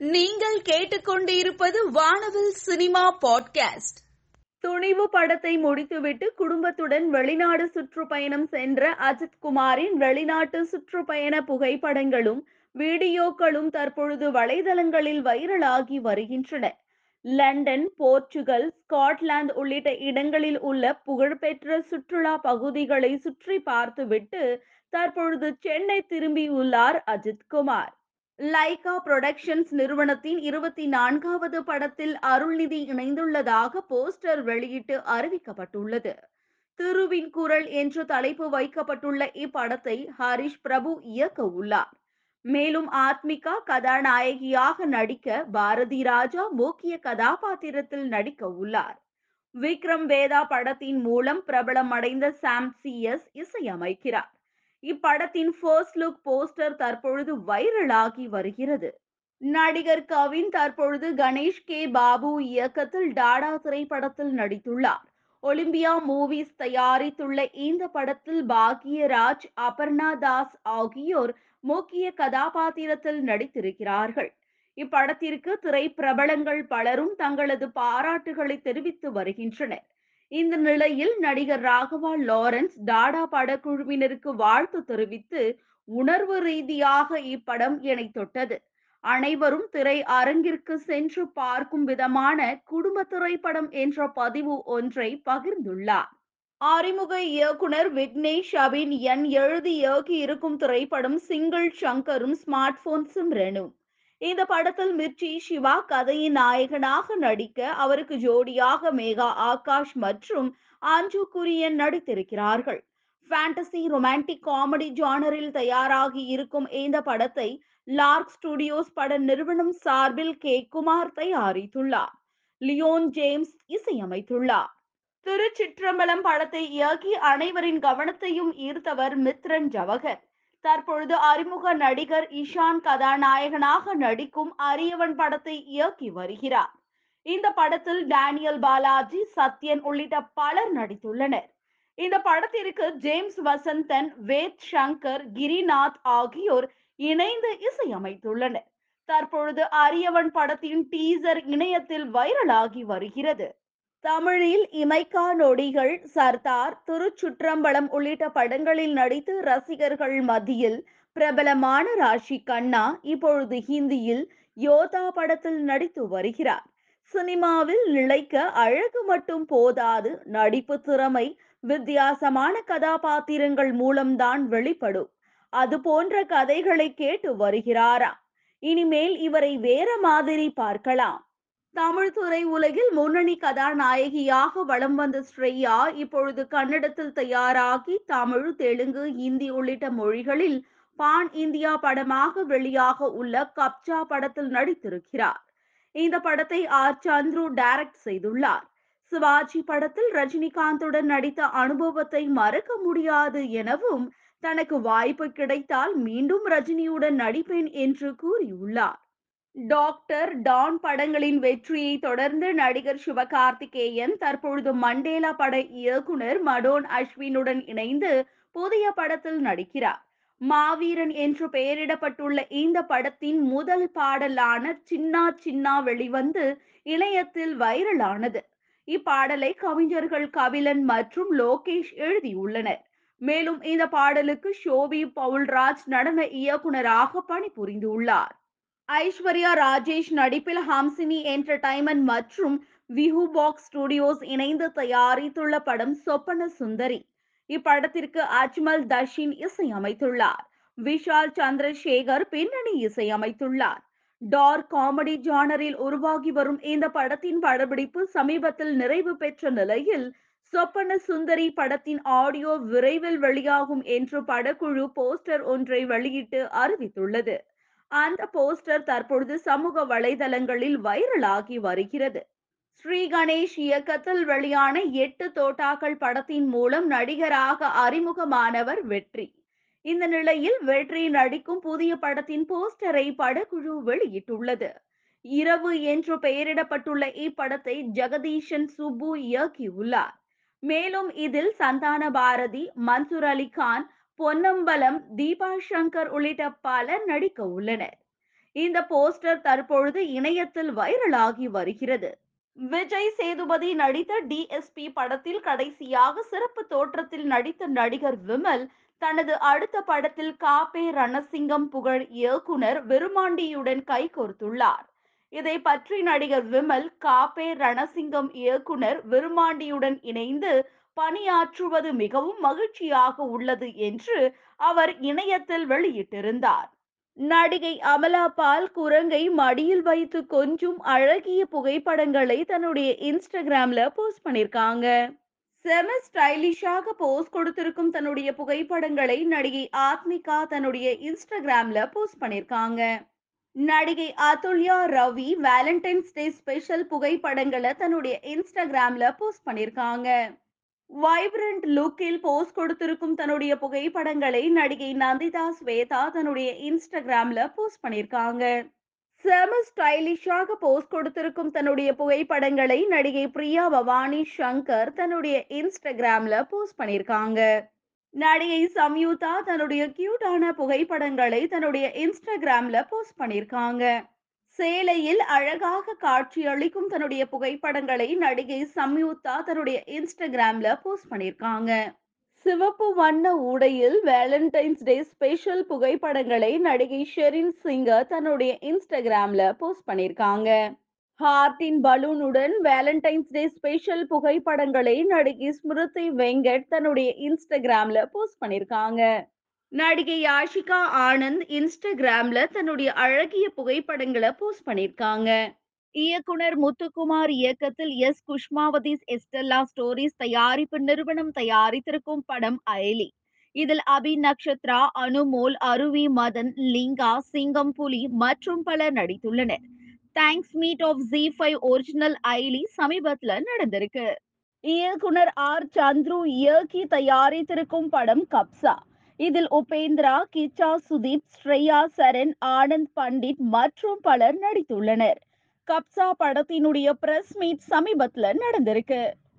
நீங்கள் கேட்டுக்கொண்டிருப்பது வானவில் சினிமா பாட்காஸ்ட். துணிவு படத்தை முடித்துவிட்டு குடும்பத்துடன் வெளிநாடு சுற்றுப்பயணம் சென்ற அஜித் குமாரின் வெளிநாட்டு சுற்றுப்பயண புகைப்படங்களும் வீடியோக்களும் தற்பொழுது வலைதளங்களில் வைரலாகி வருகின்றன. லண்டன் போர்ச்சுகல் ஸ்காட்லாந்து உள்ளிட்ட இடங்களில் உள்ள புகழ்பெற்ற சுற்றுலா பகுதிகளை சுற்றி பார்த்துவிட்டு தற்பொழுது சென்னை திரும்பியுள்ளார் அஜித் குமார். லைகா புரொடக்ஷன்ஸ் நிறுவனத்தின் இருபத்தி நான்காவது படத்தில் அருள்நிதி இணைந்துள்ளதாக போஸ்டர் வெளியிட்டு அறிவிக்கப்பட்டுள்ளது. திருவின் குரல் என்று தலைப்பு வைக்கப்பட்டுள்ள இப்படத்தை ஹரிஷ் பிரபு இயக்க உள்ளார். மேலும் ஆத்மிகா கதாநாயகியாக நடிக்க பாரதி ராஜா முக்கிய கதாபாத்திரத்தில் நடிக்க உள்ளார். விக்ரம் வேதா படத்தின் மூலம் பிரபலம் அடைந்த சாம் சிஎஸ் இசையமைக்கிறார். இப்படத்தின் ஃபர்ஸ்ட் லுக் போஸ்டர் தற்பொழுது வைரலாகி வருகிறது. நடிகர் கவின் தற்பொழுது கணேஷ் கே. பாபு இயக்கத்தில் டாடா திரைப்படத்தில் நடித்துள்ளார். ஒலிம்பியா மூவிஸ் தயாரித்துள்ள இந்த படத்தில் பாக்யராஜ் அபர்ணா தாஸ் ஆகியோர் முக்கிய கதாபாத்திரத்தில் நடித்திருக்கிறார்கள். இப்படத்திற்கு திரைப்பிரபலங்கள் பலரும் தங்களது பாராட்டுகளை தெரிவித்து வருகின்றனர். இந்த நிலையில் நடிகர் ராகவா லாரன்ஸ் டாடா படக்குழுவினருக்கு வாழ்த்து தெரிவித்து உணர்வு ரீதியாக இப்படம் என்னை தொட்டது. அனைவரும் திரை அரங்கிற்கு சென்று பார்க்கும் விதமான குடும்ப திரைப்படம் என்ற பதிவு ஒன்றை பகிர்ந்துள்ளார். அறிமுக இயக்குனர் விக்னேஷ் அபின் என் எழுதி இயக்கி இருக்கும் திரைப்படம் சிங்கிள் சங்கரும் ஸ்மார்ட் போன் சிம்ரனும் இந்த படத்தில் மிர்ச்சி சிவா கதையின் நாயகனாக நடிக்க அவருக்கு ஜோடியாக மேகா ஆகாஷ் மற்றும் ஆஞ்சு குரியன் நடித்திருக்கிறார்கள். ஃபேண்டசி ரொமான்டிக் காமெடி ஜானரில் தயாராகி இருக்கும் இந்த படத்தை லார்க் ஸ்டுடியோஸ் பட நிறுவனம் சார்பில் கே. குமார் தயாரித்துள்ளார். லியோன் ஜேம்ஸ் இசையமைத்துள்ளார். திருச்சிற்றம்பலம் படத்தை இயக்கி அனைவரின் கவனத்தையும் ஈர்த்தவர் மித்ரன் ஜவஹர். தற்பொழுது அறிமுக நடிகர் இஷான் கதாநாயகனாக நடிக்கும் அரியவன் படத்தை இயக்கி வருகிறார். இந்த படத்தில் டேனியல் பாலாஜி சத்யன் உள்ளிட்ட பலர் நடித்துள்ளனர். இந்த படத்திற்கு ஜேம்ஸ் வசந்தன் வேத் சங்கர் கிரிநாத் ஆகியோர் இணைந்து இசையமைத்துள்ளனர். தற்பொழுது அரியவன் படத்தின் டீசர் இணையத்தில் வைரலாகி வருகிறது. தமிழில் இமைக்கா நொடிகள் சர்தார் திருச்சுற்றம்பலம் உள்ளிட்ட படங்களில் நடித்து ரசிகர்கள் மத்தியில் பிரபலமான ராஷி கண்ணா இப்பொழுது ஹிந்தியில் யோதா படத்தில் நடித்து வருகிறார். சினிமாவில் நிலைக்க அழகு மட்டும் போதாது நடிப்பு திறமை வித்தியாசமான கதாபாத்திரங்கள் மூலம்தான் வெளிப்படும். அது போன்ற கதைகளை கேட்டு வருகிறாரா? இனிமேல் இவரை வேற மாதிரி பார்க்கலாம். தமிழ் துறை உலகில் முன்னணி கதாநாயகியாக வலம் வந்த ஸ்ரேயா இப்பொழுது கன்னடத்தில் தயாராகி தமிழ் தெலுங்கு இந்தி உள்ளிட்ட மொழிகளில் பான் இந்தியா படமாக வெளியாக உள்ள கப்சா படத்தில் நடித்திருக்கிறார். இந்த படத்தை ஆர். சந்துரு டைரக்ட் செய்துள்ளார். சிவாஜி படத்தில் ரஜினிகாந்துடன் நடித்த அனுபவத்தை மறக்க முடியாது எனவும் தனக்கு வாய்ப்பு கிடைத்தால் மீண்டும் ரஜினியுடன் நடிப்பேன் என்று கூறியுள்ளார். டாக்டர் டான் படங்களின் வெற்றியை தொடர்ந்து நடிகர் சிவகார்த்திகேயன் தற்பொழுது மண்டேலா பட இயக்குனர் மடோன் அஸ்வினுடன் இணைந்து புதிய படத்தில் நடிக்கிறார். மாவீரன் என்று பெயரிடப்பட்டுள்ள இந்த படத்தின் முதல் பாடலான சின்னா சின்னா வெளிவந்து இணையத்தில் வைரலானது. இப்பாடலை கவிஞர்கள் கபிலன் மற்றும் லோகேஷ் எழுதியுள்ளனர். மேலும் இந்த பாடலுக்கு ஷோபி பவுல்ராஜ் நடன இயக்குனராக பணிபுரிந்துள்ளார். ஐஸ்வர்யா ராஜேஷ் நடிப்பில் ஹம்சினி என்டர்டைன்மெண்ட் மற்றும் விஹு பாக்ஸ் ஸ்டுடியோஸ் இணைந்து தயாரித்துள்ள படம் சொப்பன சுந்தரி. இப்படத்திற்கு அஜ்மல் தஷின் இசையமைத்துள்ளார். விஷால் சந்திரசேகர் பின்னணி இசையமைத்துள்ளார். டார் காமெடி ஜானரில் உருவாகி வரும் இந்த படத்தின் படப்பிடிப்பு சமீபத்தில் நிறைவு பெற்ற நிலையில் சொப்பன சுந்தரி படத்தின் ஆடியோ விரைவில் வெளியாகும் என்று படக்குழு போஸ்டர் ஒன்றை வெளியிட்டு அறிவித்துள்ளது. அந்த போஸ்டர் தற்பொழுது சமூக வலைதளங்களில் வைரலாகி வருகிறது. ஸ்ரீ கணேஷ் இயக்கத்தில் வெளியான எட்டு தோட்டாக்கள் படத்தின் மூலம் நடிகராக அறிமுகமானவர் வெற்றி. இந்த நிலையில் வெற்றி நடிக்கும் புதிய படத்தின் போஸ்டரை படக்குழு வெளியிட்டுள்ளது. இரவு என்று பெயரிடப்பட்டுள்ள இப்படத்தை ஜெகதீஷன் சுப்பு இயக்கியுள்ளார். மேலும் இதில் சந்தான பாரதி மன்சூர் அலி கான் பொன்னம்பலம் தீபா சங்கர் உள்ளிட்ட பலர் நடிக்க உள்ளனர். இந்த போஸ்டர் தற்பொழுது இணையத்தில் வைரலாகி வருகிறது. விஜய் சேதுபதி நடித்த டிஎஸ்பி படத்தில் கடைசியாக சிறப்பு தோற்றத்தில் நடித்த நடிகர் விமல் தனது அடுத்த படத்தில் காப்பே ரணசிங்கம் புகழ் இயக்குனர் விருமாண்டியுடன் கைகோர்த்துள்ளார் இதை பற்றி நடிகர் விமல் காபே ரணசிங்கம் இயக்குனர் விருமாண்டியுடன் இணைந்து பணியாற்றுவது மிகவும் மகிழ்ச்சியாக உள்ளது என்று அவர் இணையத்தில் வெளியிட்டிருந்தார். நடிகை அமலா பால் குரங்கை மடியில் வைத்து கொஞ்சம் அழகிய புகைப்படங்களை தன்னுடைய இன்ஸ்டாகிராம்ல போஸ்ட் பண்ணிருக்காங்க செம ஸ்டைலிஷாக போஸ்ட் கொடுத்திருக்கும் தன்னுடைய புகைப்படங்களை நடிகை ஆத்மிகா தன்னுடைய இன்ஸ்டாகிராம்ல போஸ்ட் பண்ணிருக்காங்க நடிகை Athulya Ravi Valentine's day special புகைப்படங்களை தன்னுடைய இன்ஸ்டாகிராம்ல போஸ்ட் பண்ணிருக்காங்க வைப்ரண்ட் லுக்கில் போஸ்ட் கொடுத்திருக்கும் தன்னுடைய புகைப்படங்களை நடிகை நந்திதா ஸ்வேதா தன்னுடைய இன்ஸ்டாகிராம்ல போஸ்ட் பண்ணிருக்காங்க செம ஸ்டைலிஷாக போஸ்ட் கொடுத்திருக்கும் தன்னுடைய புகைப்படங்களை நடிகை பிரியா பவானி சங்கர் தன்னுடைய இன்ஸ்டாகிராம்ல போஸ்ட் பண்ணிருக்காங்க நடிகை சம்யுதா தன்னுடைய கியூட்டான புகைப்படங்களை தன்னுடைய இன்ஸ்டாகிராம்ல போஸ்ட் பண்ணிருக்காங்க சேலையில் அழகாக காட்சியளிக்கும் தன்னுடைய புகைப்படங்களை நடிகை சம்யுக்தா தன்னுடைய இன்ஸ்டாகிராம்ல போஸ்ட் பண்ணியிருக்காங்க. சிவப்பு வண்ண உடையில் வேலண்டைன்ஸ் டே ஸ்பெஷல் புகைப்படங்களை நடிகை ஷெரின் சிங்கர் தன்னுடைய இன்ஸ்டாகிராம்ல போஸ்ட் பண்ணியிருக்காங்க. ஹார்டின் பலூனுடன் வேலண்டைன்ஸ் டே ஸ்பெஷல் புகைப்படங்களை நடிகை ஸ்மிருதி வெங்கட் தன்னுடைய இன்ஸ்டாகிராம்ல போஸ்ட் பண்ணியிருக்காங்க. நடிகை யாஷிகா ஆனந்த் இன்ஸ்டாகிராம்ல தன்னுடைய அழகிய புகைப்படங்களை போஸ்ட் பண்ணிருக்காங்க. இயக்குனர் முத்துக்குமார் இயக்கத்தில் எஸ். குஷ்மாவதிஸ் எஸ்டெல்லா ஸ்டோரிஸ் தயாரிப்பு நிறுவனம் தயாரித்திருக்கும் படம் அயலி. இதில் அபி நக்ஷத்ரா அனுமோல் அருவி மதன் லிங்கா சிங்கம் புலி மற்றும் பலர் நடித்துள்ளனர். Thanks meet of Zee five original Ayali சமீபத்துல நடந்திருக்கு. இயக்குனர் ஆர். சந்துரு இயக்கி தயாரித்திருக்கும் படம் கப்சா. இதில் உபேந்திரா கிச்சா சுதீப் ஸ்ரேயா சரண் ஆனந்த் பண்டிட் மற்றும் பலர் நடித்துள்ளனர். கப்சா படத்தினுடைய பிரஸ் மீட் சமீபத்துல நடந்திருக்கு.